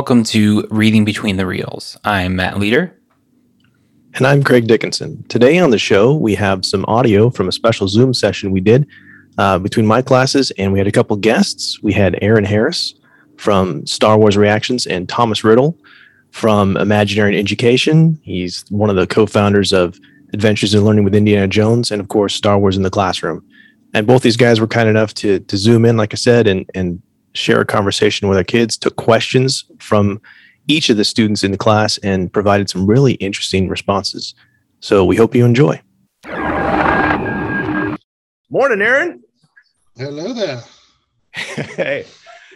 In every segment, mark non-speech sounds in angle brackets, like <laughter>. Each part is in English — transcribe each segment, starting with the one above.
Welcome to Reading Between the Reels. I'm Matt Leader. And I'm Craig Dickinson. Today on the show, we have some audio from a special Zoom session we did uh, between my classes, and we had a couple guests. We had Aaron Harris from Star Wars Reactions and Thomas Riddle from Imaginary Education. He's one of the co founders of Adventures in Learning with Indiana Jones and, of course, Star Wars in the Classroom. And both these guys were kind enough to, to zoom in, like I said, and, and share a conversation with our kids, took questions from each of the students in the class, and provided some really interesting responses. So we hope you enjoy. Morning, Aaron. Hello there. <laughs> hey.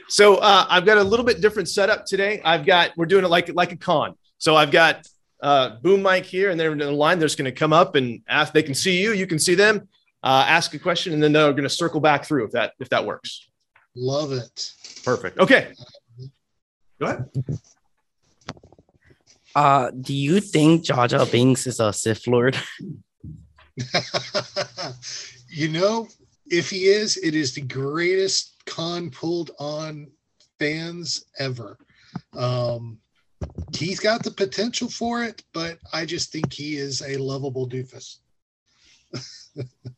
So uh, I've got a little bit different setup today. I've got we're doing it like like a con. So I've got uh, boom mic here, and they're in the line. They're just going to come up and ask. They can see you. You can see them. Uh, ask a question, and then they're going to circle back through if that if that works. Love it. Perfect. Okay. Go ahead. Uh, do you think Jar Jar Binks is a Sith Lord? <laughs> <laughs> you know, if he is, it is the greatest con pulled on fans ever. Um, he's got the potential for it, but I just think he is a lovable doofus. <laughs>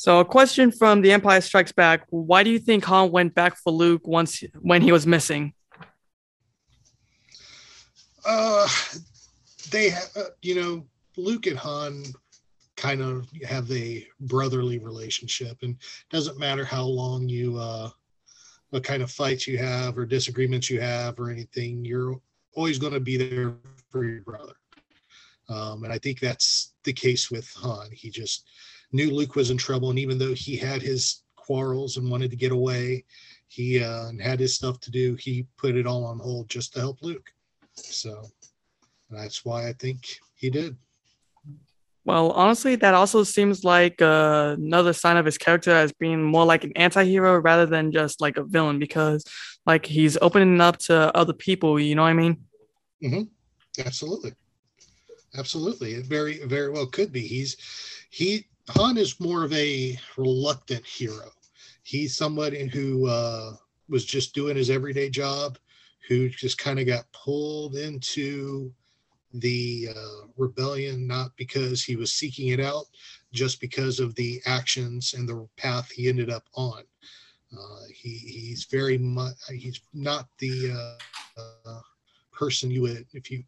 So, a question from The Empire Strikes Back: Why do you think Han went back for Luke once when he was missing? Uh, they, uh, you know, Luke and Han kind of have a brotherly relationship, and doesn't matter how long you, uh, what kind of fights you have or disagreements you have or anything, you're always going to be there for your brother. Um, and I think that's the case with Han. He just knew Luke was in trouble, and even though he had his quarrels and wanted to get away, he uh, had his stuff to do. He put it all on hold just to help Luke. So that's why I think he did. Well, honestly, that also seems like uh, another sign of his character as being more like an anti-hero rather than just like a villain, because like he's opening up to other people. You know what I mean? Mm-hmm. Absolutely, absolutely. It very, very well could be. He's he Han is more of a reluctant hero. He's somebody who uh, was just doing his everyday job, who just kind of got pulled into the uh, rebellion, not because he was seeking it out, just because of the actions and the path he ended up on. Uh, he, he's very much, he's not the uh, uh, person you would, if you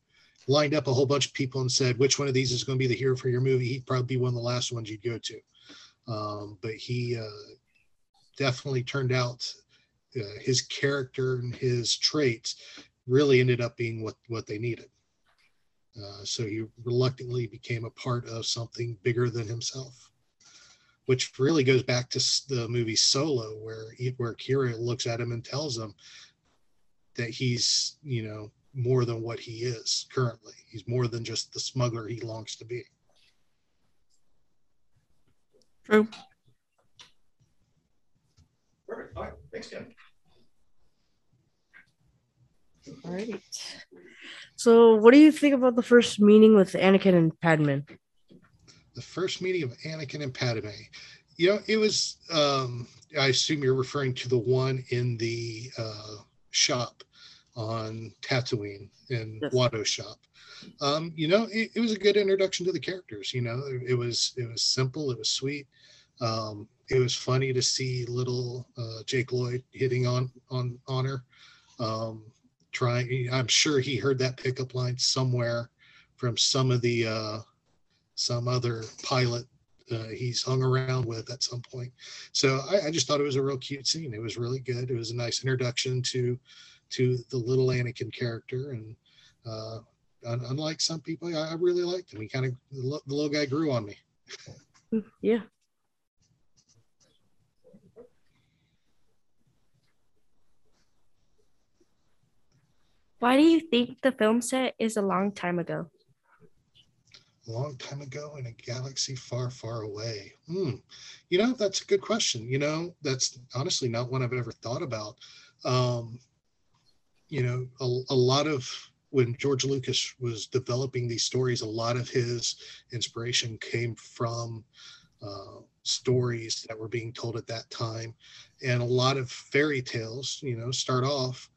lined up a whole bunch of people and said which one of these is going to be the hero for your movie, he'd probably be one of the last ones you'd go to. Um, but he uh, definitely turned out uh, his character and his traits really ended up being what what they needed. Uh, so he reluctantly became a part of something bigger than himself, which really goes back to the movie Solo, where he, where Qi'ra looks at him and tells him that he's you know more than what he is currently. He's more than just the smuggler he longs to be. True. Perfect. All right. Thanks, Ken. All right. So, what do you think about the first meeting with Anakin and Padme? The first meeting of Anakin and Padme. You know, it was. Um, I assume you're referring to the one in the uh, shop on Tatooine in yes. Watto's shop. Um, you know, it, it, was a good introduction to the characters. You know, it, it was it was simple, it was sweet. Um, it was funny to see little uh, Jake Lloyd hitting on on on her. Um, trying, I'm sure he heard that pickup line somewhere from some of the uh, some other pilot uh, he's hung around with at some point. So I, I, just thought it was a real cute scene. It was really good. It was a nice introduction to to the little Anakin character. And uh, unlike some people, I, I really liked him. He kind of the, the little guy grew on me. Yeah. Why do you think the film set is a long time ago? A long time ago in a galaxy far, far away. Hmm. You know, that's a good question. You know, that's honestly not one I've ever thought about. Um, you know, a, a lot of when George Lucas was developing these stories, a lot of his inspiration came from uh, stories that were being told at that time. And a lot of fairy tales, you know, start off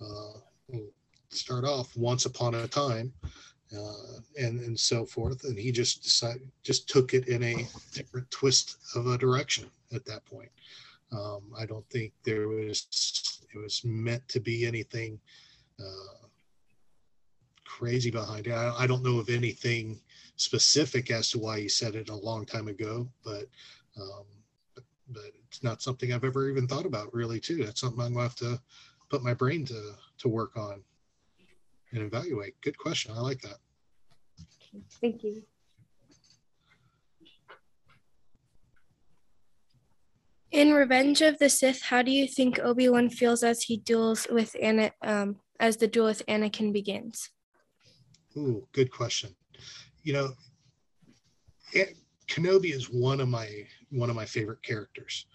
uh, start off once upon a time, uh, and and so forth. And he just decided, just took it in a different twist of a direction at that point. Um, I don't think there was it was meant to be anything uh, crazy behind it. I, I don't know of anything specific as to why he said it a long time ago, but um, but, but it's not something I've ever even thought about really too. That's something I'm gonna have to put my brain to to work on and evaluate. Good question. I like that. Thank you. In Revenge of the Sith, how do you think Obi Wan feels as he duels with Anna, um, as the duel with Anakin begins? Ooh, good question. You know, it, Kenobi is one of my one of my favorite characters,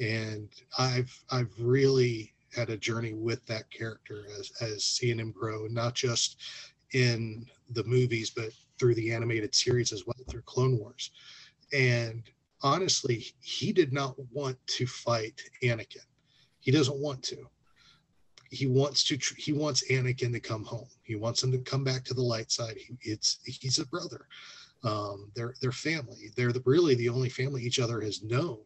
and I've I've really had a journey with that character as as seeing him grow, not just in the movies, but through the animated series as well, through Clone Wars. And honestly, he did not want to fight Anakin. He doesn't want to. He wants to. He wants Anakin to come home. He wants him to come back to the light side. He, it's he's a brother. Um, they're they're family. They're the, really the only family each other has known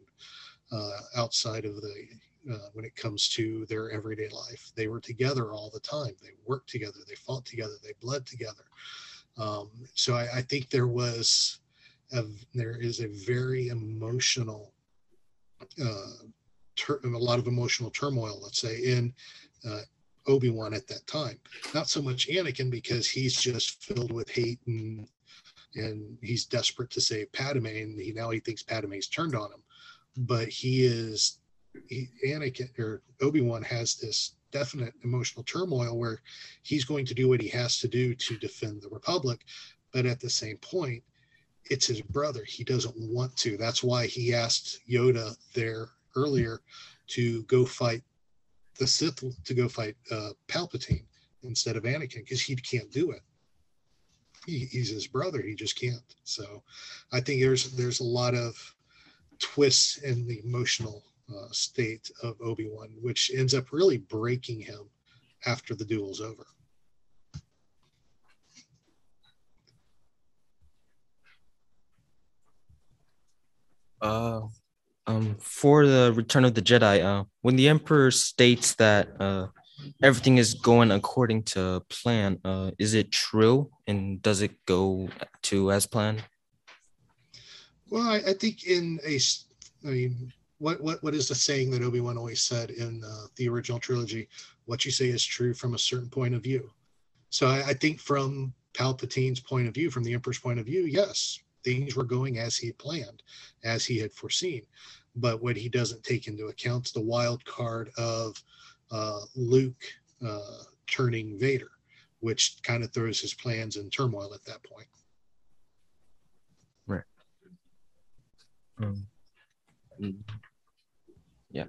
uh, outside of the uh, when it comes to their everyday life. They were together all the time. They worked together. They fought together. They bled together. Um, so I, I, think there was a, there is a very emotional uh, ter- a lot of emotional turmoil, let's say, in uh, Obi Wan at that time. Not so much Anakin because he's just filled with hate and and he's desperate to save Padme, and he now he thinks Padme's turned on him. But he is he, Anakin or Obi Wan has this definite emotional turmoil where he's going to do what he has to do to defend the Republic, but at the same point, it's his brother. He doesn't want to. That's why he asked Yoda there earlier to go fight the Sith, to go fight uh, Palpatine instead of Anakin, because he can't do it. He, he's his brother. He just can't. So, I think there's there's a lot of twists in the emotional uh, state of Obi Wan, which ends up really breaking him after the duel's over. Uh, um, for the Return of the Jedi, uh, when the Emperor states that uh, everything is going according to plan, uh, is it true, and does it go to as planned? Well, I, I think in a, I mean, what what what is the saying that Obi Wan always said in uh, the original trilogy? What you say is true from a certain point of view. So I, I, think from Palpatine's point of view, from the Emperor's point of view, yes, things were going as he planned, as he had foreseen. But what he doesn't take into account is the wild card of uh, Luke uh, turning Vader, which kind of throws his plans in turmoil at that point. Right. Um, yeah.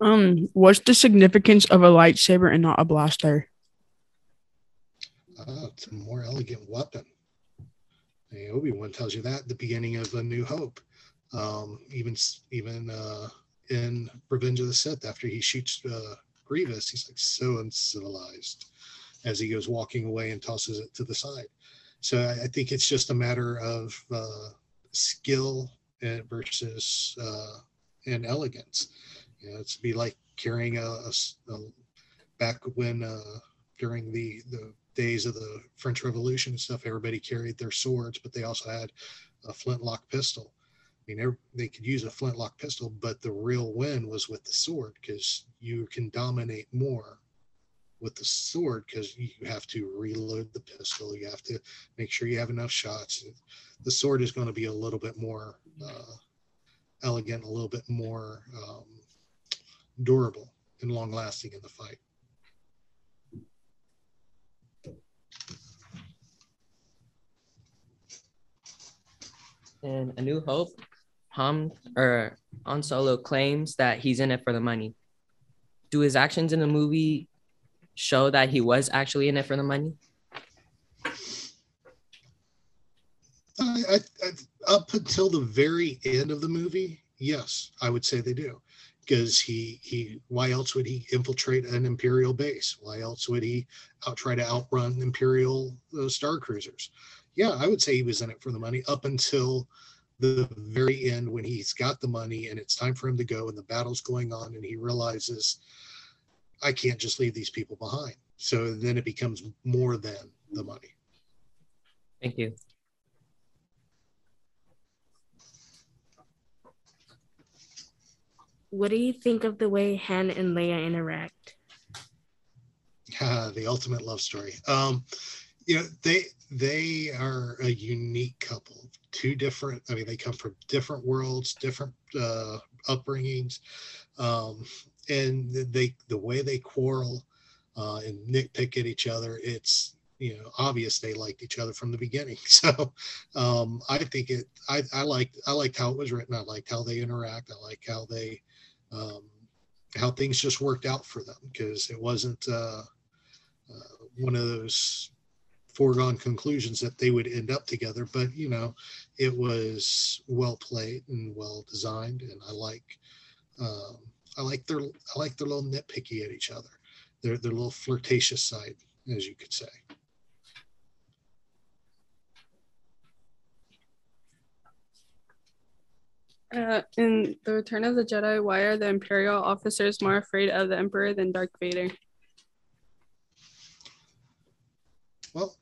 Um, what's the significance of a lightsaber and not a blaster? Uh, it's a more elegant weapon. Obi Wan tells you that at the beginning of A New Hope. Um, even even uh, in Revenge of the Sith, after he shoots uh, Grievous, he's like so uncivilized as he goes walking away and tosses it to the side. So I, I think it's just a matter of uh, skill versus uh, and elegance. You know, it's be like carrying a, a, a back when uh, during the the days of the French Revolution and stuff, everybody carried their swords, but they also had a flintlock pistol. I mean, they could use a flintlock pistol, but the real win was with the sword because you can dominate more with the sword because you have to reload the pistol. You have to make sure you have enough shots. The sword is going to be a little bit more uh, elegant, a little bit more um, durable and long lasting in the fight. In A New Hope, Han or Han Solo claims that he's in it for the money. Do his actions in the movie show that he was actually in it for the money? I, I, up until the very end of the movie, Yes, I would say they do. Because he he why else would he infiltrate an Imperial base? Why else would he out try to outrun Imperial uh, star cruisers? Yeah, I would say he was in it for the money up until the very end when he's got the money and it's time for him to go and the battle's going on and he realizes I can't just leave these people behind. So then it becomes more than the money. Thank you. What do you think of the way Han and Leia interact? Ah, <laughs> the ultimate love story. Um, you know, they they are a unique couple. Two different. I mean, they come from different worlds, different uh, upbringings, um, and they the way they quarrel uh, and nitpick at each other. It's you know obvious they liked each other from the beginning. <laughs> So um, I think it. I I liked I liked how it was written. I liked how they interact. I like how they um, how things just worked out for them because it wasn't uh, uh, one of those foregone conclusions that they would end up together. But you know, it was well played and well designed, and I like um, I like their I like their little nitpicky at each other, their their little flirtatious side, as you could say. Uh, in The Return of the Jedi, why are the Imperial officers more afraid of the Emperor than Darth Vader? Well,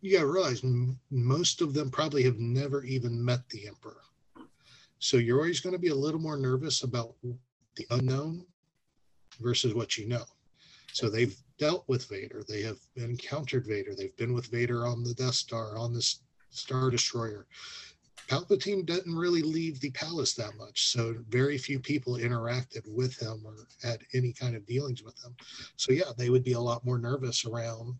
you got to realize most of them probably have never even met the Emperor. So you're always going to be a little more nervous about the unknown versus what you know. So they've dealt with Vader, they have encountered Vader, they've been with Vader on the Death Star, on the Star Destroyer. Palpatine doesn't really leave the palace that much, so very few people interacted with him or had any kind of dealings with him. So yeah, they would be a lot more nervous around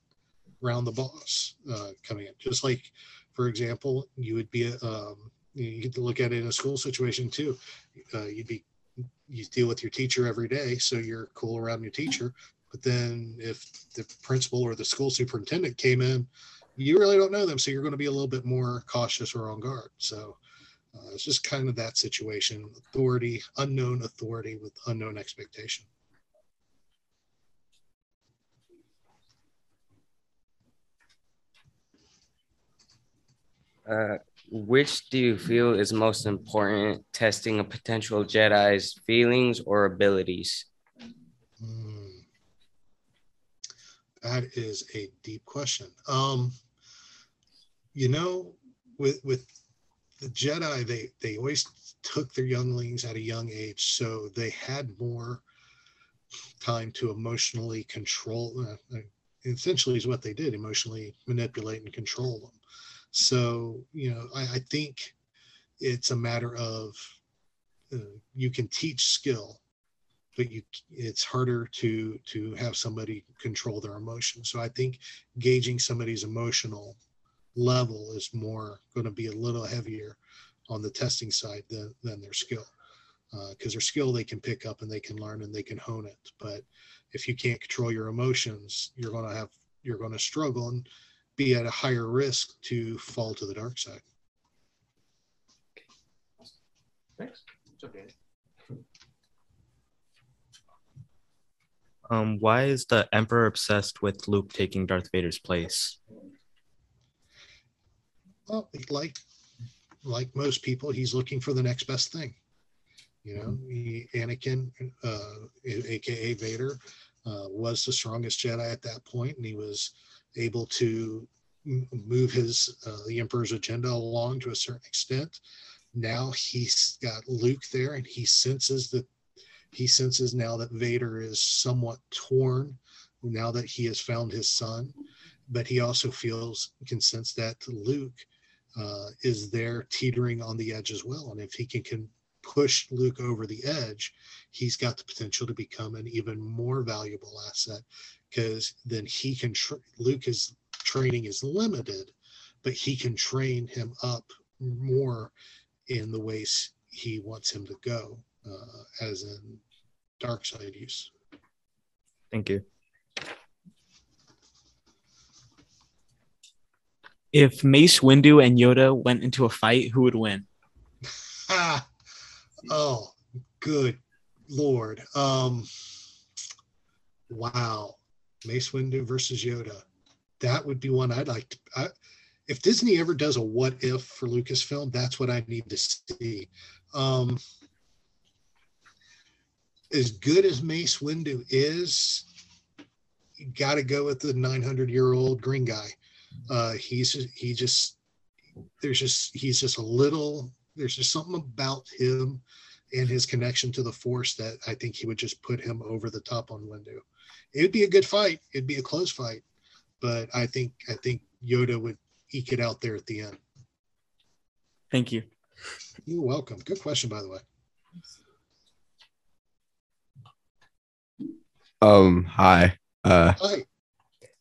around the boss uh, coming in. Just like, for example, you would be um, you get to look at it in a school situation too. Uh, you'd be you deal with your teacher every day, so you're cool around your teacher. But then if the principal or the school superintendent came in, you really don't know them, so you're going to be a little bit more cautious or on guard. So uh, it's just kind of that situation: authority, unknown authority with unknown expectation. Uh, which do you feel is most important testing a potential Jedi's feelings or abilities? Hmm. That is a deep question. Um, you know, with with the Jedi, they they always took their younglings at a young age, so they had more time to emotionally control. Uh, essentially, is what they did: emotionally manipulate and control them. So, you know, I, I think it's a matter of uh, you can teach skill, but you it's harder to to have somebody control their emotions. So I think gauging somebody's emotional level is more going to be a little heavier on the testing side than, than their skill because uh, their skill they can pick up and they can learn and they can hone it but if you can't control your emotions you're going to have you're going to struggle and be at a higher risk to fall to the dark side. Thanks. It's okay. Um, why is the Emperor obsessed with Luke taking Darth Vader's place? Well, like like most people, he's looking for the next best thing. You know, he, Anakin, uh, aka Vader, uh, was the strongest Jedi at that point, and he was able to move his uh, the emperor's agenda along to a certain extent. Now he's got luke there and he senses that he senses now that vader is somewhat torn now that he has found his son but he also feels can sense that luke uh, is there teetering on the edge as well. And if he can, can push luke over the edge he's got the potential to become an even more valuable asset because then he can tr- luke is training is limited, but he can train him up more in the ways he wants him to go, uh, as in dark side use. Thank you. If Mace Windu and Yoda went into a fight, who would win? <laughs> Oh, good lord. Um, wow, Mace Windu versus Yoda. That would be one I'd like to. I, if Disney ever does a what if for Lucasfilm, that's what I need to see. Um, as good as Mace Windu is, you got to go with the 900 year old green guy. Uh, he's he just there's just he's just a little there's just something about him and his connection to the force that I think he would just put him over the top on Windu. It'd be a good fight. It'd be a close fight, but I think I think Yoda would eke it out there at the end. Thank you. You're welcome. Good question, by the way. Um, hi. Uh, Hi.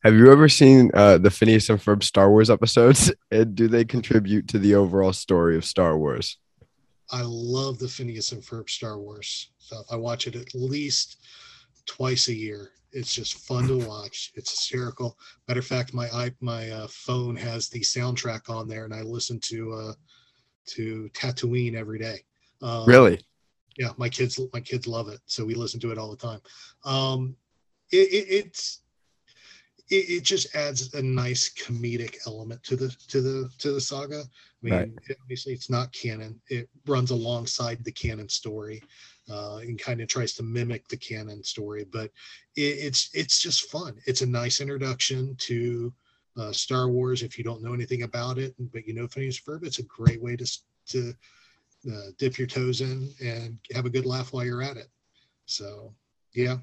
have you ever seen uh, the Phineas and Ferb Star Wars episodes? <laughs> And do they contribute to the overall story of Star Wars? I love the Phineas and Ferb Star Wars stuff. I watch it at least twice a year. It's just fun to watch. It's hysterical. Matter of fact, my i my uh, phone has the soundtrack on there, and I listen to uh, to Tatooine every day. Um, Really? yeah my kids my kids love it so we listen to it all the time um it, it it's it, it just adds a nice comedic element to the to the to the saga i mean Right. obviously it's not canon it runs alongside the canon story uh and kind of tries to mimic the canon story but it, it's it's just fun it's a nice introduction to uh, Star Wars. If you don't know anything about it, but you know Phineas Ferb, it's a great way to to uh, dip your toes in and have a good laugh while you're at it. So, yeah,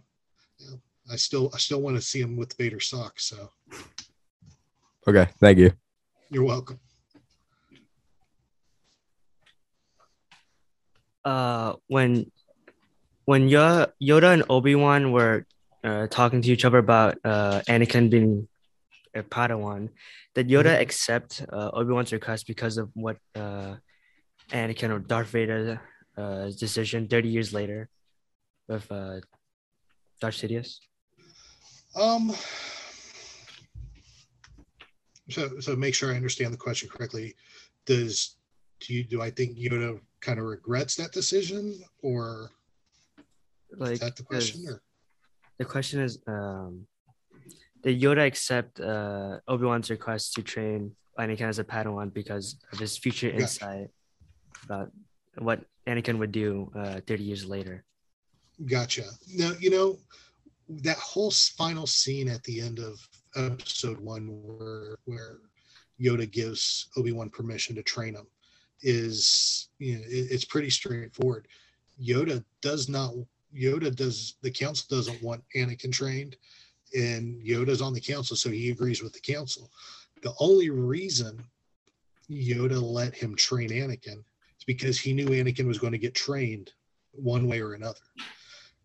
yeah. I still I still want to see him with Vader socks. So Okay, thank you. you're welcome. uh when when Yoda, Yoda and Obi-Wan were uh, talking to each other about uh Anakin being a Padawan, did Yoda Mhm. accept uh, Obi-Wan's request because of what uh Anakin or Darth Vader uh decision 30 years later with uh Darth Sidious? Um. So so make sure I understand the question correctly. Does do you do I think Yoda kind of regrets that decision or Like is that the question or the question is um did Yoda accept uh Obi-Wan's request to train Anakin as a Padawan because of his future Gotcha. insight about what Anakin would do uh 30 years later? Gotcha. Now, you know, that whole final scene at the end of episode one where where Yoda gives Obi-Wan permission to train him is you know it, it's pretty straightforward. Yoda does not Yoda does the council doesn't want Anakin trained and Yoda's on the council so he agrees with the council. The only reason Yoda let him train Anakin is because he knew Anakin was going to get trained one way or another.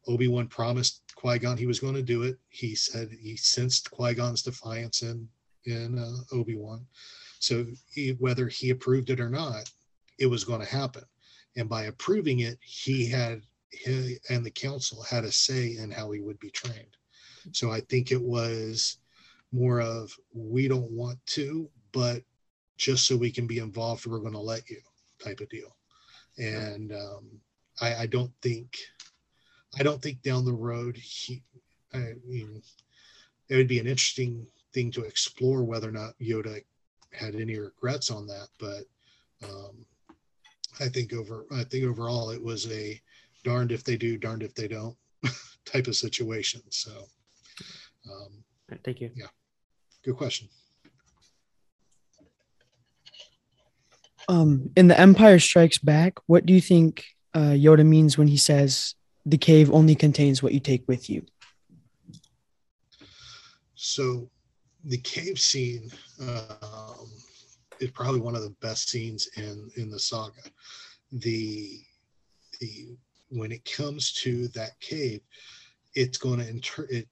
Obi-Wan promised Qui-Gon he was going to do it. He said he sensed Qui-Gon's defiance in in uh, Obi-Wan. So he, whether he approved it or not, it was going to happen. And by approving it, he had he and the council had a say in how he would be trained. So I think it was more of we don't want to, but just so we can be involved, we're going to let you type of deal. And um, I, I don't think I don't think down the road he I mean it would be an interesting thing to explore whether or not Yoda had any regrets on that, but um, I think over I think overall it was a darned if they do, darned if they don't <laughs> type of situation. So um, Thank you. yeah, good question. Um, in The Empire Strikes Back, what do you think uh, Yoda means when he says the cave only contains what you take with you? So the cave scene um, is probably one of the best scenes in in the saga. The the when it comes to that cave, it's going to inter it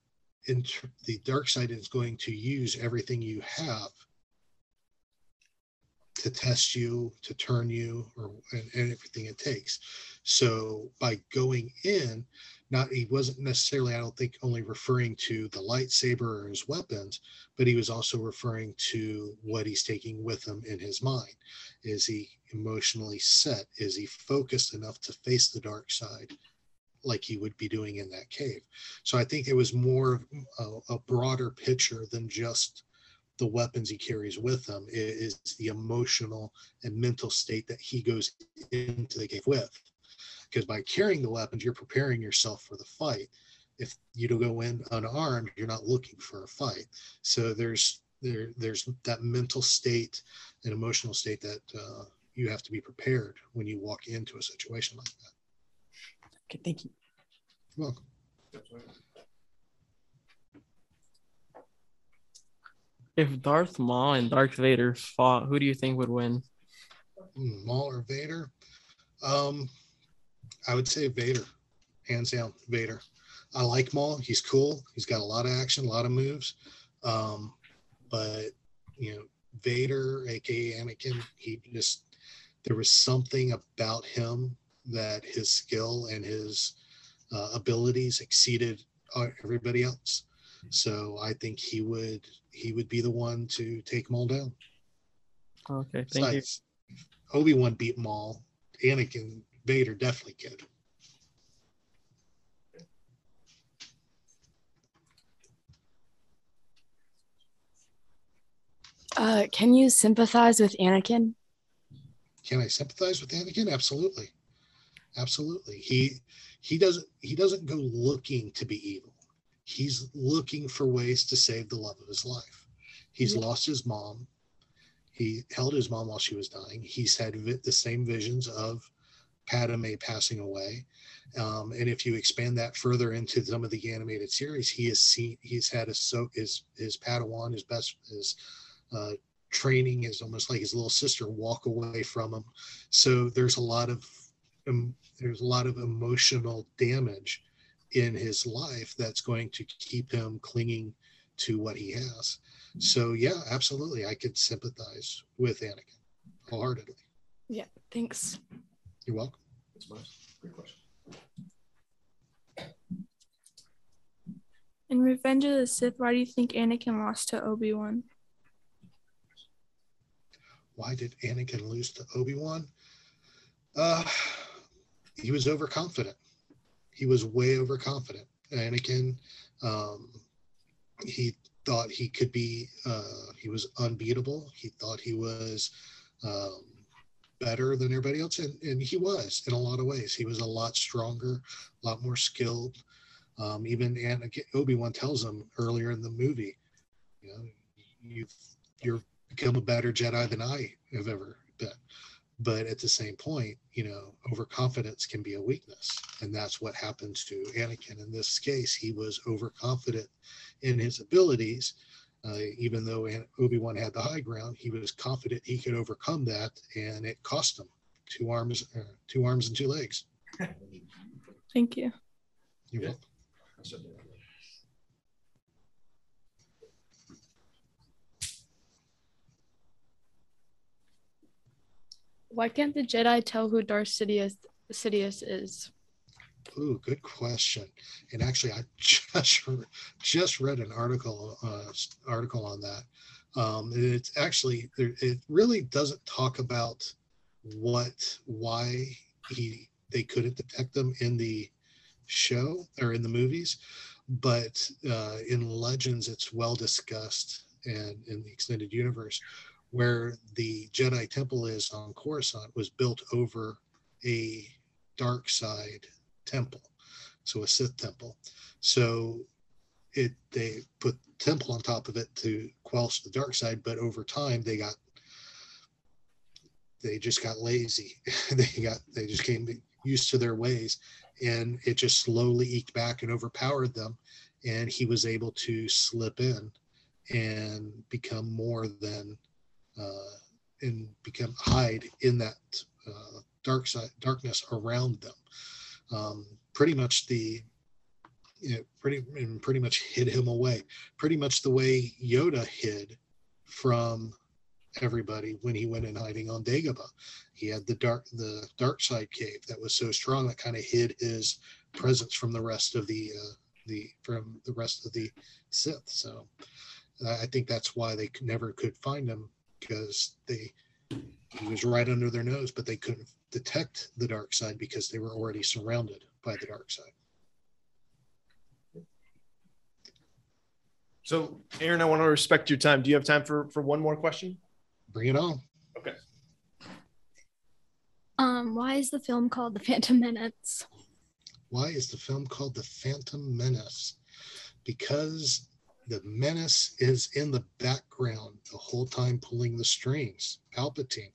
inter, the dark side is going to use everything you have to test you, to turn you, or and, and everything it takes. So by going in, not he wasn't necessarily i don't think only referring to the lightsaber or his weapons but he was also referring to what he's taking with him in his mind. Is he emotionally set? Is he focused enough to face the dark side like he would be doing in that cave? So i think it was more of a, a broader picture than just the weapons he carries with him It is the emotional and mental state that he goes into the cave with because by carrying the weapons, you're preparing yourself for the fight. If you don't go in unarmed, you're not looking for a fight. So there's there there's that mental state and emotional state that uh, you have to be prepared when you walk into a situation like that. Okay, thank you. You're welcome. If Darth Maul and Darth Vader fought, who do you think would win? Hmm, Maul or Vader? Um, I would say Vader, hands down, Vader. I like Maul. He's cool. He's got a lot of action, a lot of moves. Um, but you know, Vader, aka Anakin, he just there was something about him that his skill and his uh, abilities exceeded uh, everybody else. So I think he would he would be the one to take Maul down. Okay, thank you. Obi Wan beat Maul. Anakin Vader definitely could. Uh, can you sympathize with Anakin? Can I sympathize with Anakin? Absolutely, absolutely. He he doesn't he doesn't go looking to be evil. He's looking for ways to save the love of his life. He's Yeah. lost his mom. He held his mom while she was dying. He's had vi- the same visions of Padme passing away. Um, and if you expand that further into some of the animated series, he has seen he's had his so his his Padawan, his best his uh, training is almost like his little sister walk away from him. So there's a lot of um, there's a lot of emotional damage in his life that's going to keep him clinging to what he has. So yeah, absolutely, I could sympathize with Anakin wholeheartedly. Yeah, thanks. You're welcome. That's nice. Great question. In Revenge of the Sith, why do you think Anakin lost to Obi Wan? Why did Anakin lose to Obi Wan? Uh, he was overconfident. He was way overconfident. Anakin, um, he thought he could be. Uh, he was unbeatable. He thought he was um, better than everybody else, and, and he was in a lot of ways. He was a lot stronger, a lot more skilled. Um, even Anakin, Obi Wan tells him earlier in the movie, you know, you've you're become a better Jedi than I have ever been. But at the same point, you know, overconfidence can be a weakness. And that's what happens to Anakin. In this case, he was overconfident in his abilities. Uh, even though Obi Wan had the high ground, he was confident he could overcome that, and it cost him two arms, uh, two arms and two legs. <laughs> Thank you. You're welcome. Why can't the Jedi tell who Darth Sidious, Sidious is? Ooh, good question. And actually, I <laughs> just just read an article uh, article on that. Um, it's actually it really doesn't talk about what why he they couldn't detect them in the show or in the movies, but uh, in Legends, it's well discussed and in the extended universe where the Jedi Temple is on Coruscant was built over a dark side temple, so a Sith temple. So it they put temple on top of it to quench the dark side, but over time they got they just got lazy. <laughs> they got they just came used to their ways, and it just slowly eked back and overpowered them. And he was able to slip in and become more than and become hide in that uh, dark side darkness around them. Um, pretty much the you know, pretty and pretty much hid him away. Pretty much the way Yoda hid from everybody when he went in hiding on Dagobah. He had the dark the dark side cave that was so strong that kind of hid his presence from the rest of the uh, the from the rest of the Sith. So uh, I think that's why they never could find him because they he was right under their nose, but they couldn't detect the dark side because they were already surrounded by the dark side. So, Aaron, I want to respect your time. Do you have time for for one more question? Bring it on. Okay. Um, why is the film called The Phantom Menace? Why is the film called The Phantom Menace? Because the menace is in the background the whole time pulling the strings. Palpatine.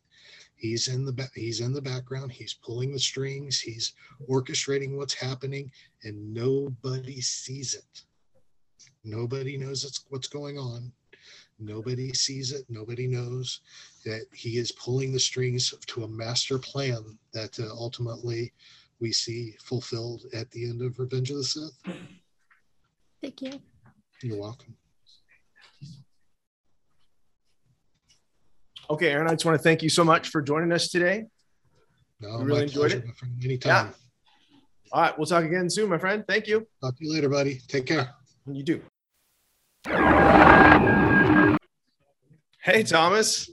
He's in the ba- he's in the background. He's pulling the strings. He's orchestrating what's happening, and nobody sees it. Nobody knows it's, what's going on. Nobody sees it. Nobody knows that he is pulling the strings to a master plan that uh, ultimately we see fulfilled at the end of Revenge of the Sith. Thank you. You're welcome. Okay, Aaron, I just want to thank you so much for joining us today. No, We really my enjoyed pleasure, it. my friend. Anytime. All right, we'll talk again soon, my friend. Thank you. Talk to you later, buddy. Take care. You do. Hey, Thomas.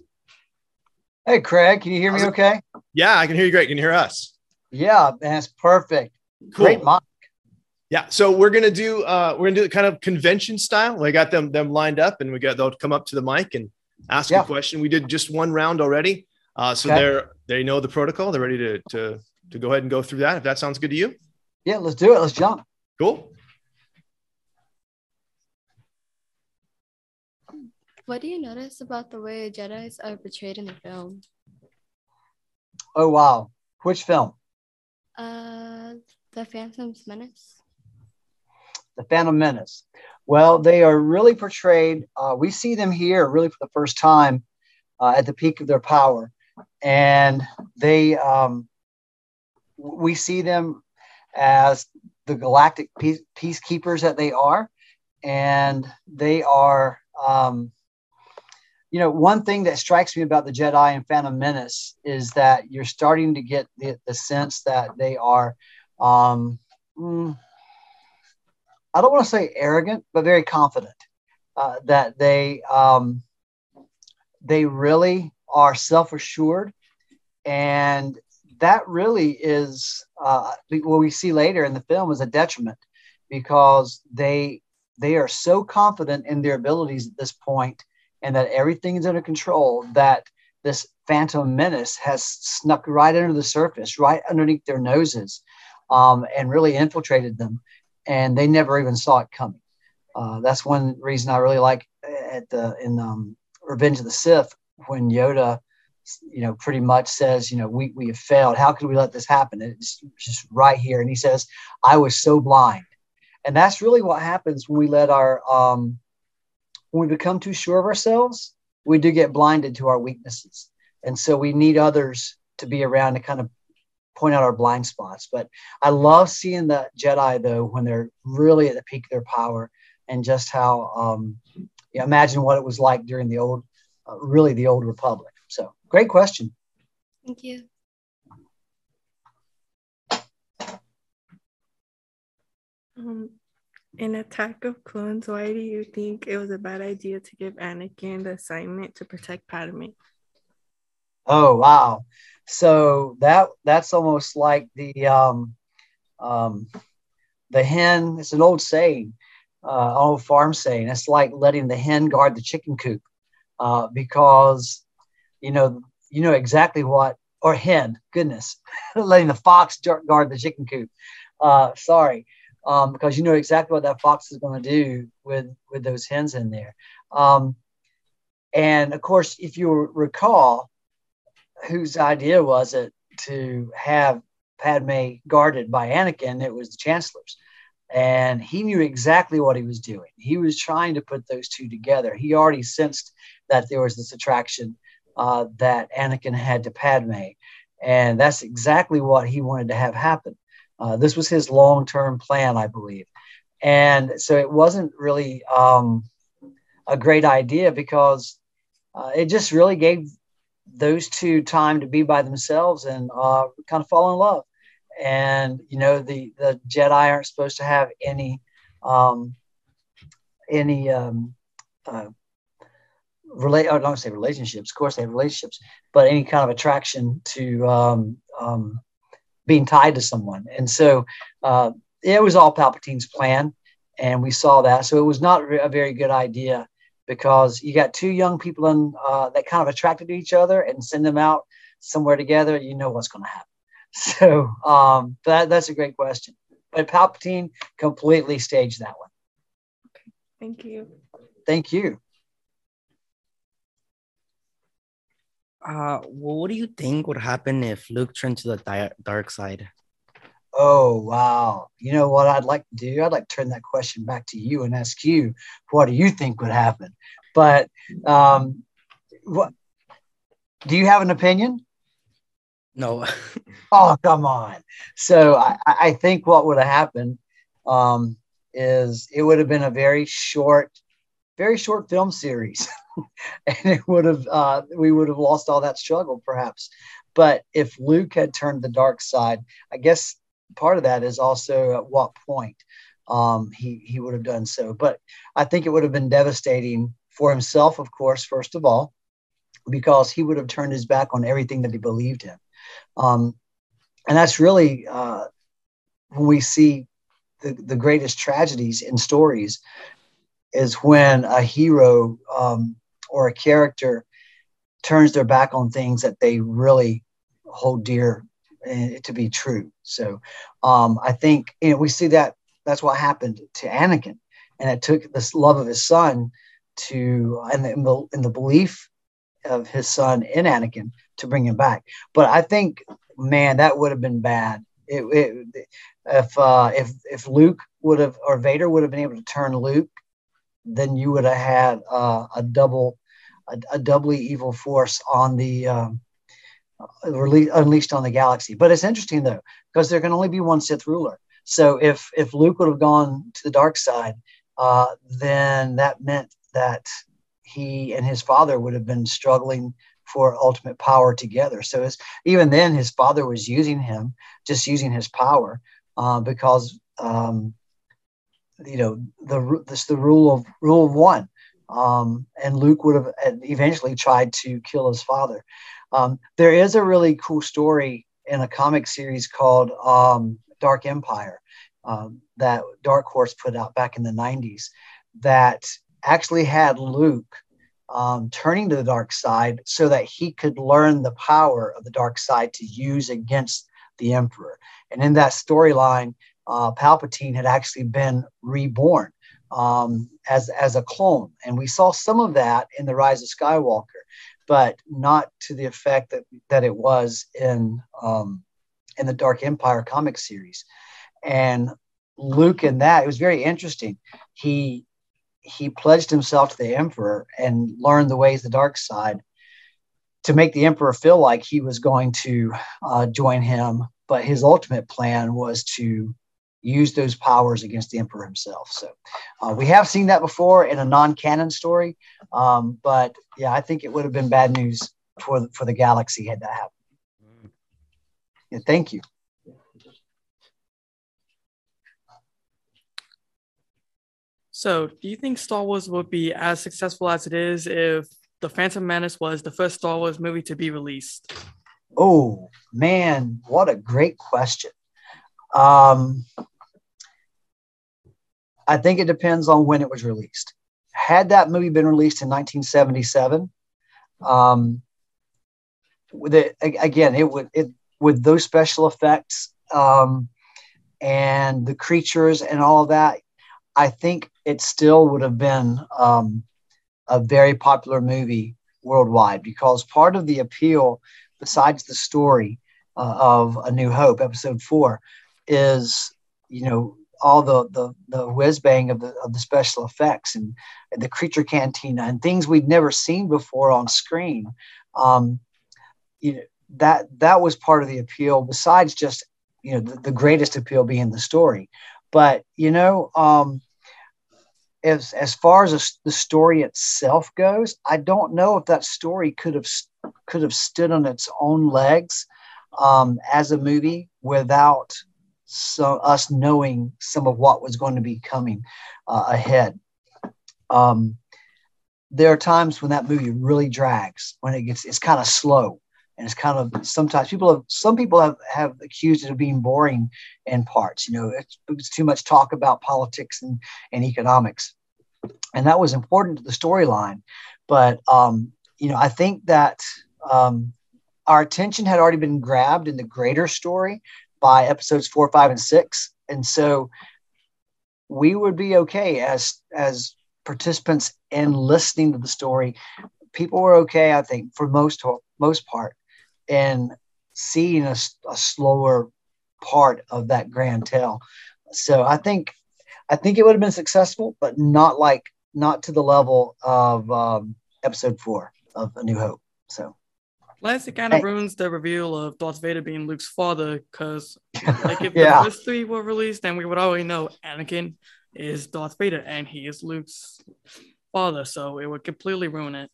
Hey, Craig, can you hear me it- okay? Yeah, I can hear you great. Can you hear us? Yeah, that's perfect. Great Cool. Mic. Yeah. So we're gonna do uh we're gonna do it kind of convention style. We got them them lined up and we got they'll come up to the mic and ask Yeah. a question. We did just one round already. Uh so Okay. they're they know the protocol. They're ready to to to go ahead and go through that if that sounds good to you. Yeah, let's do it. Let's jump. Cool. What do you notice about the way Jedi's are portrayed in the film? Oh wow. Which film? Uh, The Phantom's Menace. The Phantom Menace. Well, they are really portrayed. Uh, we see them here really for the first time uh, at the peak of their power, and they um, we see them as the galactic peace, peacekeepers that they are, and they are. Um, you know, one thing that strikes me about the Jedi and Phantom Menace is that you're starting to get the, the sense that they are. Um, mm, I don't want to say arrogant, but very confident uh, that they um, they really are self assured, and that really is uh, what we see later in the film is a detriment because they they are so confident in their abilities at this point and that everything is under control that this phantom menace has snuck right under the surface right underneath their noses um, and really infiltrated them and they never even saw it coming. Uh, that's one reason I really like at the in um, Revenge of the Sith when Yoda, you know, pretty much says, you know, we we have failed. How could we let this happen? It's just right here, and he says, "I was so blind," and that's really what happens when we let our um, when we become too sure of ourselves. We do get blinded to our weaknesses, and so we need others to be around to kind of point out our blind spots. But I love seeing the Jedi though when they're really at the peak of their power, and just how um, you know, imagine what it was like during the old, uh, really the old Republic. So great question. Thank you. Um, in Attack of Clones, why do you think it was a bad idea to give Anakin the assignment to protect Padme? Oh wow! So that that's almost like the um, um, the hen. It's an old saying, uh, old farm saying. It's like letting the hen guard the chicken coop, uh, because you know you know exactly what or hen. Goodness, <laughs> letting the fox guard the chicken coop. Uh, sorry, um, because you know exactly what that fox is going to do with with those hens in there. Um, and of course, if you recall, whose idea was it to have Padme guarded by Anakin? It was the Chancellor's. And he knew exactly what he was doing. He was trying to put those two together. He already sensed that there was this attraction uh, that Anakin had to Padme. And that's exactly what he wanted to have happen. Uh, this was his long term plan, I believe. And so it wasn't really um, a great idea because uh, it just really gave those two time to be by themselves and uh, kind of fall in love. And you know, the the Jedi aren't supposed to have any um, any um, uh, relate. I don't say relationships. Of course, they have relationships, but any kind of attraction to um, um, being tied to someone. And so uh, it was all Palpatine's plan, and we saw that. So it was not a very good idea because you got two young people in, uh, that kind of attracted to each other and send them out somewhere together. You know what's going to happen. <laughs> So um, that, that's a great question. But Palpatine completely staged that one. Okay. Thank you. Thank you. Uh, well, what do you think would happen if Luke turned to the di- dark side? Oh, wow. You know what I'd like to do? I'd like to turn that question back to you and ask you, what do you think would happen? But um, what do you have an opinion? No. <laughs> oh, come on. So I, I think what would have happened um, is it would have been a very short, very short film series. <laughs> and it would have uh, we would have lost all that struggle perhaps. But if Luke had turned the dark side, I guess part of that is also at what point um, he he would have done so. But I think it would have been devastating for himself, of course, first of all, because he would have turned his back on everything that he believed in. Um, and that's really uh, when we see the, the greatest tragedies in stories is when a hero um, or a character turns their back on things that they really hold dear to be true. So um, I think you know, we see that that's what happened to Anakin, and it took this love of his son to and the, in the, belief of his son in Anakin to bring him back. But I think, man, that would have been bad. It, it, if uh, if if Luke would have or Vader would have been able to turn Luke, then you would have had uh, a double a, a, doubly evil force on the um, unleashed on the galaxy. But it's interesting though because there can only be one Sith ruler. So if if Luke would have gone to the dark side, uh, then that meant that he and his father would have been struggling for ultimate power together. So even then, his father was using him, just using his power, uh, because um, you know the this the rule of rule of one. Um, and Luke would have eventually tried to kill his father. Um, there is a really cool story in a comic series called um, Dark Empire um, that Dark Horse put out back in the 90s that actually had Luke um, turning to the dark side so that he could learn the power of the dark side to use against the Emperor. And in that storyline, uh, Palpatine had actually been reborn um, as as a clone, and we saw some of that in the Rise of Skywalker, but not to the effect that that it was in um, in the Dark Empire comic series. And Luke in that it was very interesting. He he pledged himself to the Emperor and learned the ways the dark side to make the Emperor feel like he was going to uh, join him. But his ultimate plan was to use those powers against the emperor himself. So uh, we have seen that before in a non-canon story, um, but yeah, I think it would have been bad news for the, for the galaxy had that happened. Yeah, thank you. So, do you think Star Wars would be as successful as it is if The Phantom Menace was the first Star Wars movie to be released? Oh man, what a great question. Um, I think it depends on when it was released. Had that movie been released in 1977, um, with it again, it would it with those special effects um, and the creatures and all that. I think it still would have been um, a very popular movie worldwide because part of the appeal, besides the story uh, of A New Hope, Episode Four, is you know all the the the whiz bang of the of the special effects and, the creature cantina and things we'd never seen before on screen. Um, you know that that was part of the appeal. Besides just you know the, the greatest appeal being the story, but you know um, as as far as the story itself goes, I don't know if that story could have could have stood on its own legs um, as a movie without so us knowing some of what was going to be coming uh, ahead. Um, there are times when that movie really drags, when it gets it's kind of slow and it's kind of sometimes people have some people have, have accused it of being boring in parts you know it's, it's too much talk about politics and, and economics and that was important to the storyline but um, you know i think that um, our attention had already been grabbed in the greater story by episodes four five and six and so we would be okay as as participants in listening to the story people were okay i think for most most part and seeing a, a slower part of that grand tale. So I think I think it would have been successful, but not like not to the level of um, episode four of A New Hope. So. Plus, it kind of ruins the reveal of Darth Vader being Luke's father, because like if yeah. the first three were released, then we would already know Anakin is Darth Vader and he is Luke's father, so it would completely ruin it.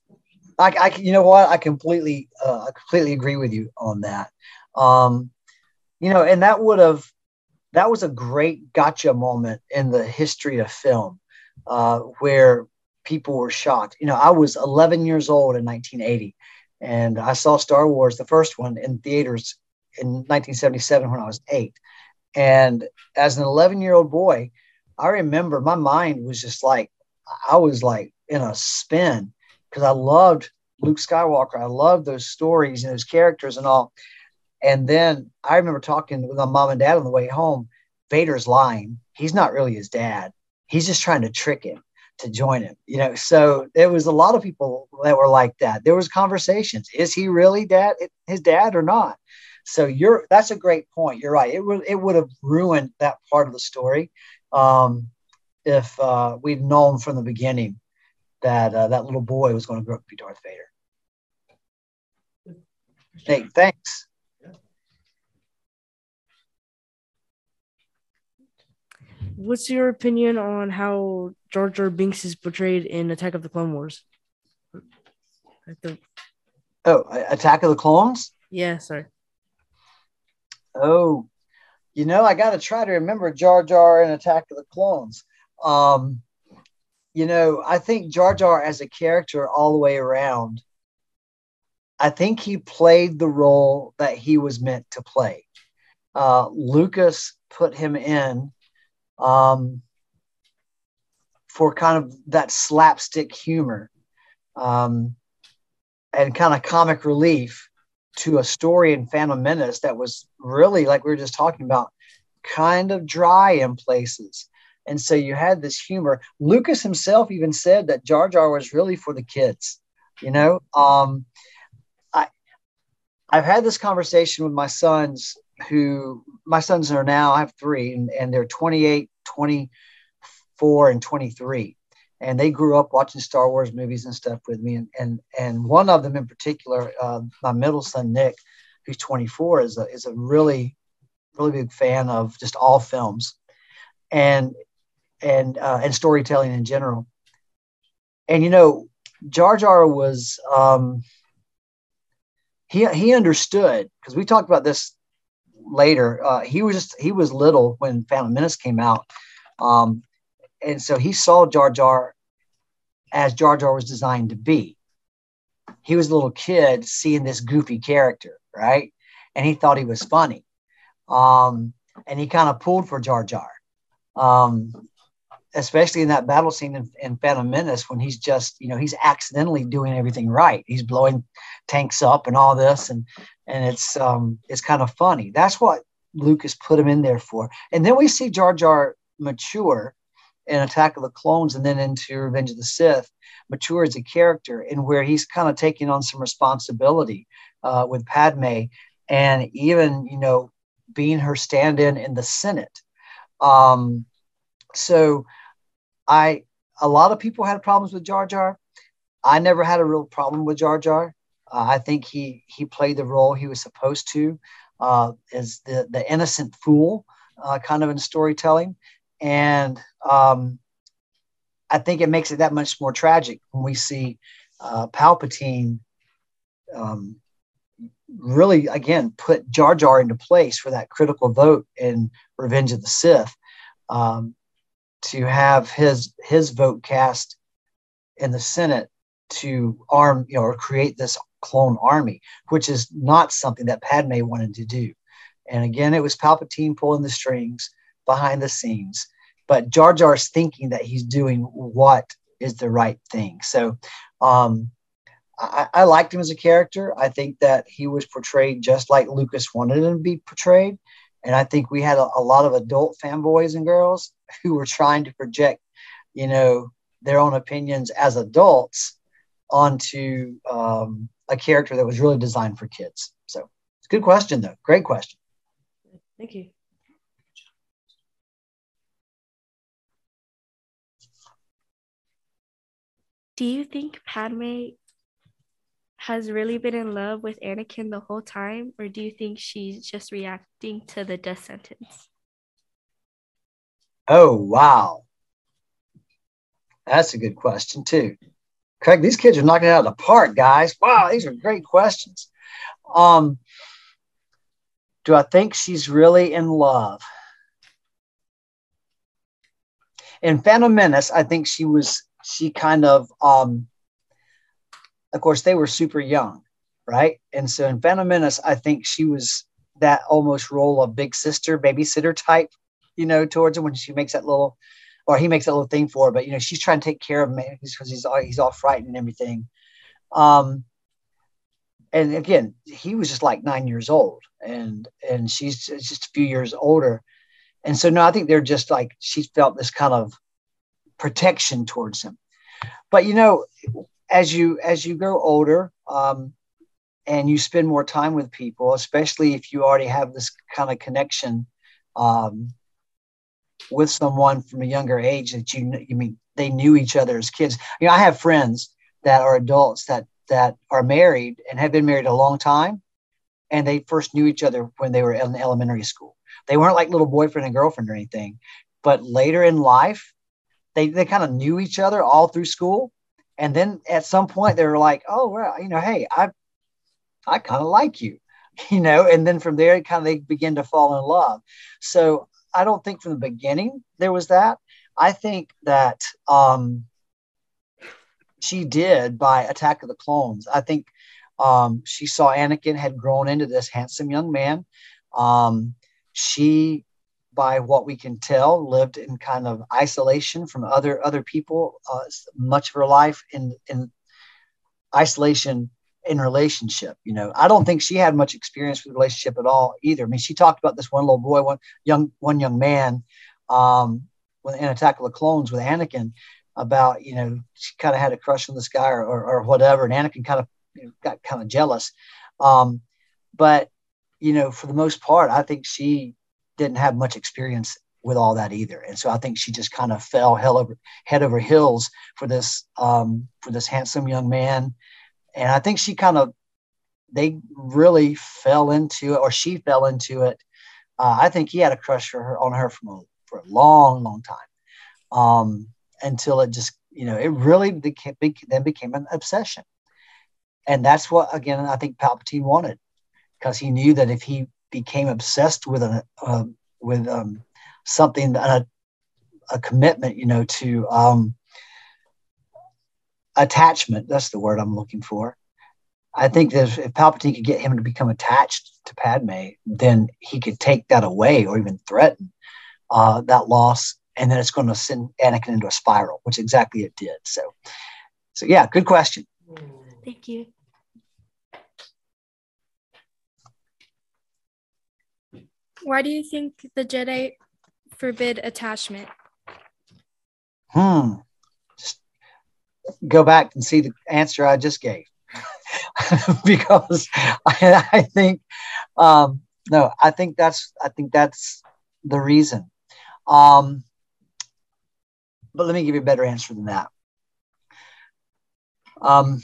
I, I you know what? I completely, uh, I completely agree with you on that. Um, you know, and that would have, that was a great gotcha moment in the history of film, uh, where people were shocked. You know, I was 11 years old in 1980, and I saw Star Wars, the first one, in theaters in 1977 when I was eight. And as an 11 year old boy, I remember my mind was just like, I was like in a spin because I loved Luke Skywalker. I loved those stories and those characters and all. And then I remember talking with my mom and dad on the way home. Vader's lying. He's not really his dad. He's just trying to trick him to join him. You know, so there was a lot of people that were like that. There was conversations. Is he really dad his dad or not? So you're that's a great point. You're right. It would it would have ruined that part of the story um, if uh, we'd known from the beginning that uh, that little boy was going to grow up to be Darth Vader. Hey, thanks. What's your opinion on how Jar Jar Binks is portrayed in Attack of the Clone Wars? The... Oh, Attack of the Clones? Yeah, sorry. Oh, you know, I got to try to remember Jar Jar and Attack of the Clones. Um, you know, I think Jar Jar as a character all the way around, I think he played the role that he was meant to play. Uh, Lucas put him in um, for kind of that slapstick humor um, and kind of comic relief to a story in Phantom Menace that was really, like we were just talking about, kind of dry in places. And so you had this humor. Lucas himself even said that Jar Jar was really for the kids. You know, um, I I've had this conversation with my sons who my sons are now, I have three, and, and they're 28, 24, and 23. And they grew up watching Star Wars movies and stuff with me. And and, and one of them in particular, uh, my middle son Nick, who's 24, is a is a really, really big fan of just all films. And and uh, and storytelling in general. And you know, Jar Jar was um, he he understood because we talked about this later. Uh, he was just he was little when Phantom Menace came out, um, and so he saw Jar Jar as Jar Jar was designed to be. He was a little kid seeing this goofy character, right? And he thought he was funny. Um, and he kind of pulled for Jar Jar. Um, especially in that battle scene in, in Phantom Menace when he's just, you know, he's accidentally doing everything right. He's blowing tanks up and all this, and and it's um it's kind of funny. That's what Lucas put him in there for. And then we see Jar Jar mature in Attack of the Clones and then into Revenge of the Sith, mature as a character, and where he's kind of taking on some responsibility uh, with Padme, and even you know being her stand-in in the Senate. Um, so I a lot of people had problems with Jar Jar. I never had a real problem with Jar Jar. Uh, I think he he played the role he was supposed to uh, as the the innocent fool, uh, kind of in storytelling, and um, I think it makes it that much more tragic when we see uh, Palpatine um, really, again, put Jar Jar into place for that critical vote in Revenge of the Sith um, to have his his vote cast in the Senate to arm, you know, or create this clone army, which is not something that Padme wanted to do. And again, it was Palpatine pulling the strings behind the scenes, but Jar Jar's thinking that he's doing what is the right thing. So um, I, I liked him as a character. I think that he was portrayed just like Lucas wanted him to be portrayed. And I think we had a, a lot of adult fanboys and girls <laughs> who were trying to project, you know, their own opinions as adults onto um, a character that was really designed for kids. So it's a good question, though. Great question. Thank you. Do you think Padme has really been in love with Anakin the whole time, or do you think she's just reacting to the death sentence? Oh, wow. That's a good question, too. Craig, these kids are knocking it out of the park, guys. Wow, these are great questions. Um, do I think she's really in love? In Phantom Menace, I think she was, she kind of, um, of course, they were super young, right? And so in Phantom Menace, I think she was that almost role of big sister, babysitter type, you know, towards him when she makes that little, or he makes a little thing for her. But you know, she's trying to take care of him because he's all, he's all frightened and everything. Um, and again, he was just like nine years old, and and she's just a few years older. And so no, I think they're just like she felt this kind of protection towards him. But you know, as you as you grow older um, and you spend more time with people, especially if you already have this kind of connection um, with someone from a younger age that you you mean they knew each other as kids. You know, I have friends that are adults that that are married and have been married a long time, and they first knew each other when they were in elementary school. They weren't like little boyfriend and girlfriend or anything, but later in life, they they kind of knew each other all through school and then at some point they were like oh well you know hey i i kind of like you <laughs> you know and then from there kind of they begin to fall in love so i don't think from the beginning there was that. I think that um she did by attack of the clones. I think um she saw anakin had grown into this handsome young man. Um she by what we can tell, lived in kind of isolation from other other people uh, much of her life in in isolation in relationship. You know, I don't think she had much experience with relationship at all either. I mean, she talked about this one little boy, one young one young man, um, in Attack of the Clones with Anakin, about you know she kind of had a crush on this guy or, or, or whatever, and Anakin kind of you know, got kind of jealous. Um, but you know, for the most part, I think she didn't have much experience with all that either. And so I think she just kind of fell hell over head over heels for this um, for this handsome young man. And I think she kind of they really fell into it, or she fell into it. Uh, I think he had a crush for her on her from a, for a long, long time, um, until it just you know it really became, then became an obsession. And that's what again I think Palpatine wanted, because he knew that if he became obsessed with a uh, with um, something a, a commitment, you know, to um, attachment. That's the word I'm looking for. I think that if Palpatine could get him to become attached to Padme, then he could take that away or even threaten uh, that loss, and then it's going to send Anakin into a spiral, which exactly it did. So, so yeah, good question. Thank you. Why do you think the Jedi forbid attachment? Hmm. Go back and see the answer I just gave. <laughs> because I, I think um, no, I think that's I think that's the reason. Um, but let me give you a better answer than that. Um,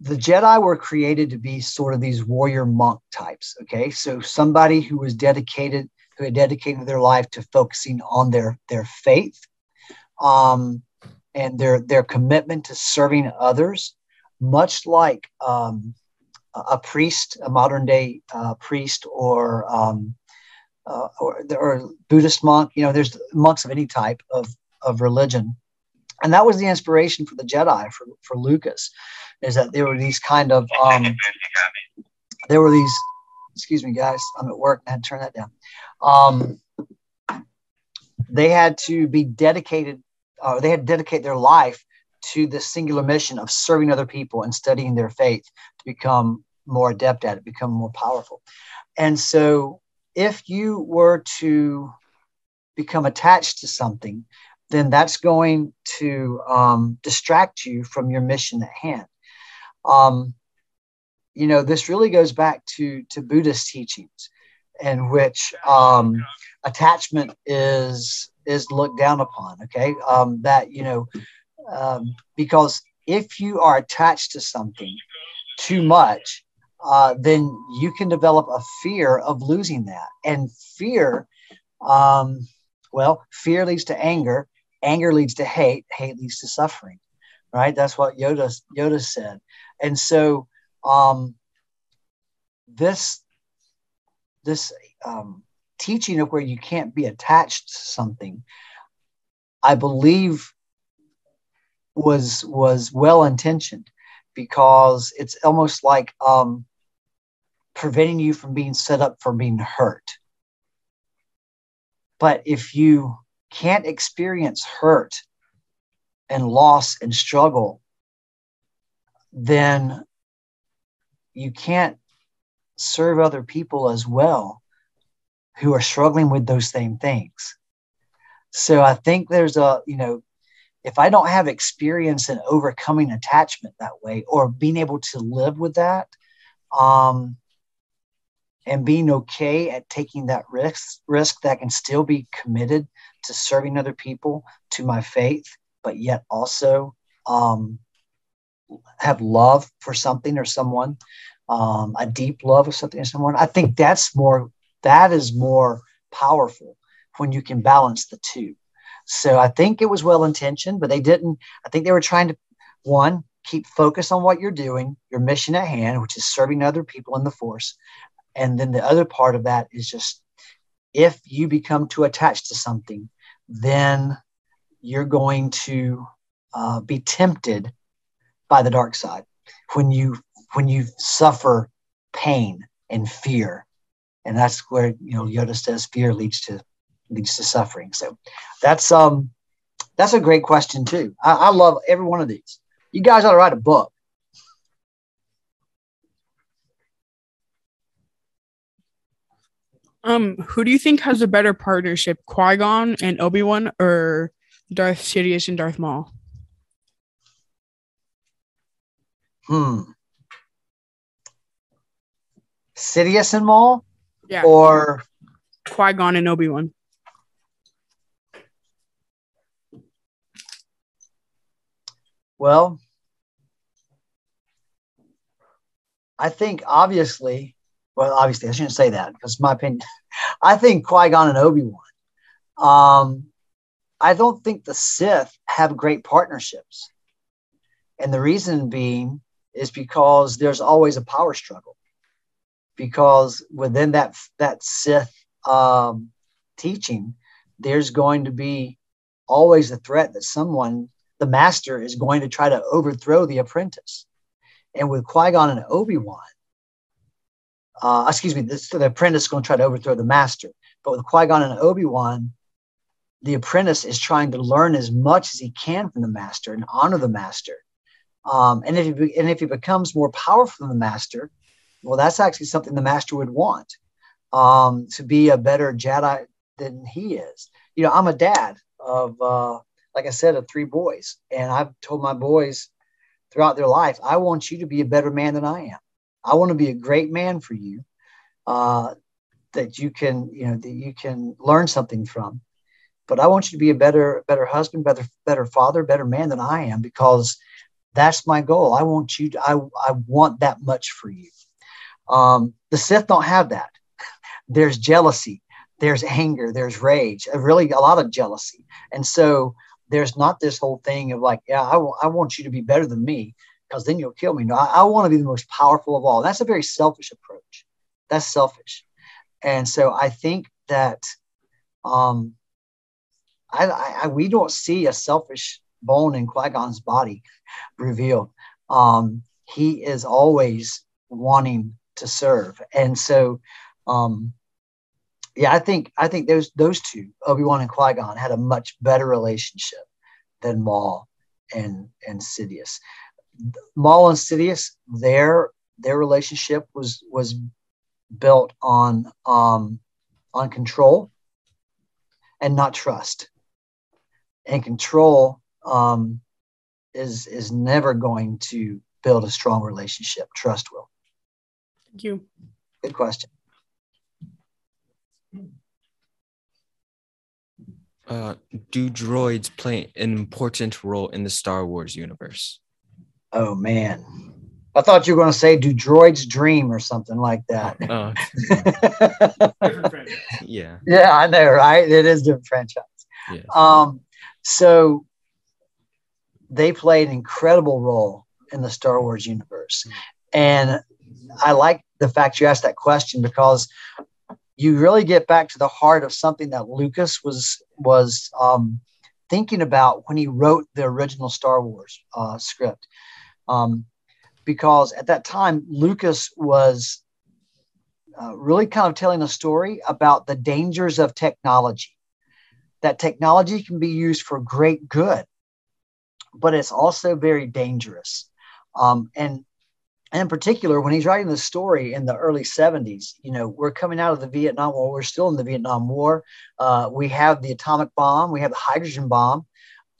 the Jedi were created to be sort of these warrior monk types. Okay, so somebody who was dedicated, who had dedicated their life to focusing on their their faith, um, and their their commitment to serving others, much like um, a priest, a modern day uh, priest, or um, uh, or or Buddhist monk. You know, there's monks of any type of of religion, and that was the inspiration for the Jedi for for Lucas, is that there were these kind of um, there were these. Excuse me, guys. I'm at work. I had to turn that down. Um, they had to be dedicated, uh, they had to dedicate their life to the singular mission of serving other people and studying their faith to become more adept at it, become more powerful. And so, if you were to become attached to something, then that's going to um, distract you from your mission at hand. Um, you know, this really goes back to to Buddhist teachings, in which um, attachment is is looked down upon. Okay, um, that you know, um, because if you are attached to something too much, uh, then you can develop a fear of losing that, and fear, um, well, fear leads to anger, anger leads to hate, hate leads to suffering. Right? That's what Yoda Yoda said, and so um, this this um, teaching of where you can't be attached to something, I believe was was well intentioned because it's almost like um, preventing you from being set up for being hurt. But if you can't experience hurt and loss and struggle, then you can't serve other people as well who are struggling with those same things. So I think there's a, you know, if I don't have experience in overcoming attachment that way or being able to live with that, um, and being okay at taking that risk, risk that can still be committed to serving other people, to my faith, but yet also um, have love for something or someone, um, a deep love of something or someone. I think that's more that is more powerful when you can balance the two. So I think it was well intentioned, but they didn't. I think they were trying to one keep focus on what you're doing, your mission at hand, which is serving other people in the force, and then the other part of that is just if you become too attached to something, then you're going to uh, be tempted by the dark side when you when you suffer pain and fear and that's where you know yoda says fear leads to leads to suffering. So that's um that's a great question too. I, I love every one of these. You guys ought to write a book. Um, who do you think has a better partnership, Qui Gon and Obi Wan, or Darth Sidious and Darth Maul? hmm. Sidious and maul Yeah. or Qui Gon and Obi Wan. Well, I think obviously, well, obviously, I shouldn't say that because my opinion. <laughs> I think Qui Gon and Obi Wan. Um, I don't think the Sith have great partnerships, and the reason being is because there's always a power struggle. Because within that that Sith um, teaching, there's going to be always a threat that someone, the master, is going to try to overthrow the apprentice. And with Qui Gon and Obi Wan, uh, excuse me, this, the apprentice is going to try to overthrow the master. But with Qui Gon and Obi Wan, the apprentice is trying to learn as much as he can from the master and honor the master. Um, and if he and if he becomes more powerful than the master, well, that's actually something the master would want um, to be a better Jedi than he is. You know, I'm a dad of, uh, like I said, of three boys, and I've told my boys throughout their life, I want you to be a better man than I am. I want to be a great man for you, uh, that you can, you know, that you can learn something from. But I want you to be a better, better husband, better, better father, better man than I am, because that's my goal. I want you to, I, I want that much for you. Um, the Sith don't have that. <laughs> There's jealousy, there's anger, there's rage, uh, really a lot of jealousy. And so there's not this whole thing of like, yeah, I want you to be better than me because then you'll kill me. No, I, I want to be the most powerful of all. That's a very selfish approach. That's selfish. And so I think that um, I, I, I we don't see a selfish bone in Qui Gon's body revealed. Um, he is always wanting to serve, and so um, yeah, I think I think those those two Obi Wan and Qui Gon had a much better relationship than Maul and and Sidious. Maul and Sidious, their their relationship was was built on um, on control and not trust. And control um, is is never going to build a strong relationship. Trust will. Thank you. Good question. Uh, do droids play an important role in the Star Wars universe? Oh man, I thought you were going to say, "Do droids dream?" or something like that. Uh, <laughs> yeah. Yeah, I know, right? It is different franchise. Yes. Um, so they play an incredible role in the Star Wars universe, and I like the fact you asked that question because you really get back to the heart of something that Lucas was was um, thinking about when he wrote the original Star Wars uh, script. Um, because at that time, Lucas was uh, really kind of telling a story about the dangers of technology. That technology can be used for great good, but it's also very dangerous. Um, and, and in particular, when he's writing the story in the early 70s, you know, we're coming out of the Vietnam War, we're still in the Vietnam War. Uh, we have the atomic bomb, we have the hydrogen bomb.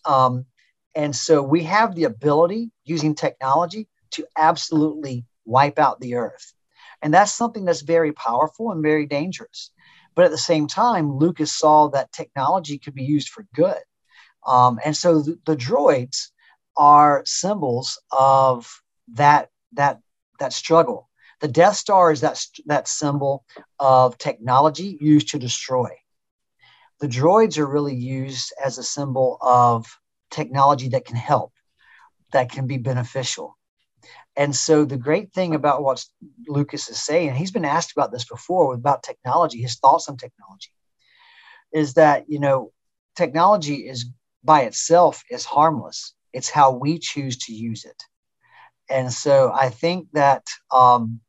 Um, and so we have the ability using technology to absolutely wipe out the earth. And that's something that's very powerful and very dangerous. But at the same time, Lucas saw that technology could be used for good. Um, and so the, the droids are symbols of that, that, that struggle. The Death Star is that, that symbol of technology used to destroy. The droids are really used as a symbol of technology that can help, that can be beneficial. And so the great thing about what Lucas is saying, he's been asked about this before about technology, his thoughts on technology, is that you know technology is by itself is harmless. It's how we choose to use it. And so I think that um,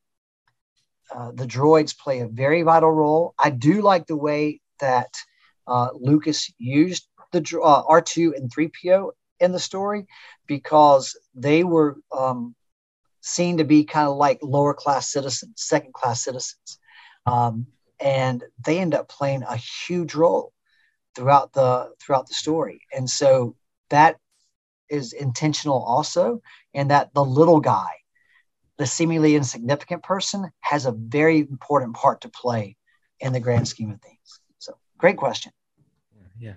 uh, the droids play a very vital role. I do like the way that uh, Lucas used the uh, R2 and 3PO in the story because they were um, seen to be kind of like lower class citizens, second class citizens. Um, and they end up playing a huge role throughout the throughout the story. And so that is intentional also, and that the little guy, the seemingly insignificant person, has a very important part to play in the grand scheme of things. So great question. Yeah.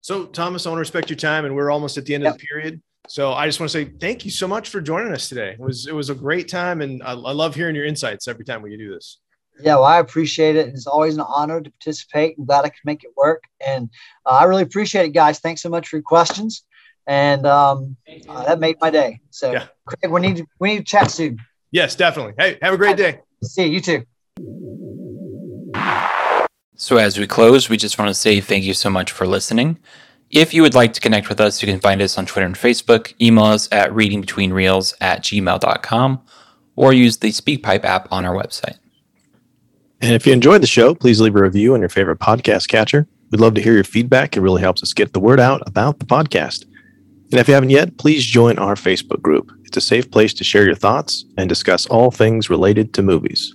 So, Thomas, I want to respect your time, and we're almost at the end of the period. So, I just want to say thank you so much for joining us today. It was it was a great time, and I, I love hearing your insights every time we do this. Yeah, well, I appreciate it. It's always an honor to participate. I'm glad I could make it work, and uh, I really appreciate it, guys. Thanks so much for your questions, and um, uh, that made my day. So, Craig, we need to, we need to chat soon. Yes, definitely. Hey, have a great day. See you, you too. So, as we close, we just want to say thank you so much for listening. If you would like to connect with us, you can find us on Twitter and Facebook, email us at readingbetweenreels at gmail.com, or use the SpeakPipe app on our website. And if you enjoyed the show, please leave a review on your favorite podcast catcher. We'd love to hear your feedback. It really helps us get the word out about the podcast. And if you haven't yet, please join our Facebook group. It's a safe place to share your thoughts and discuss all things related to movies.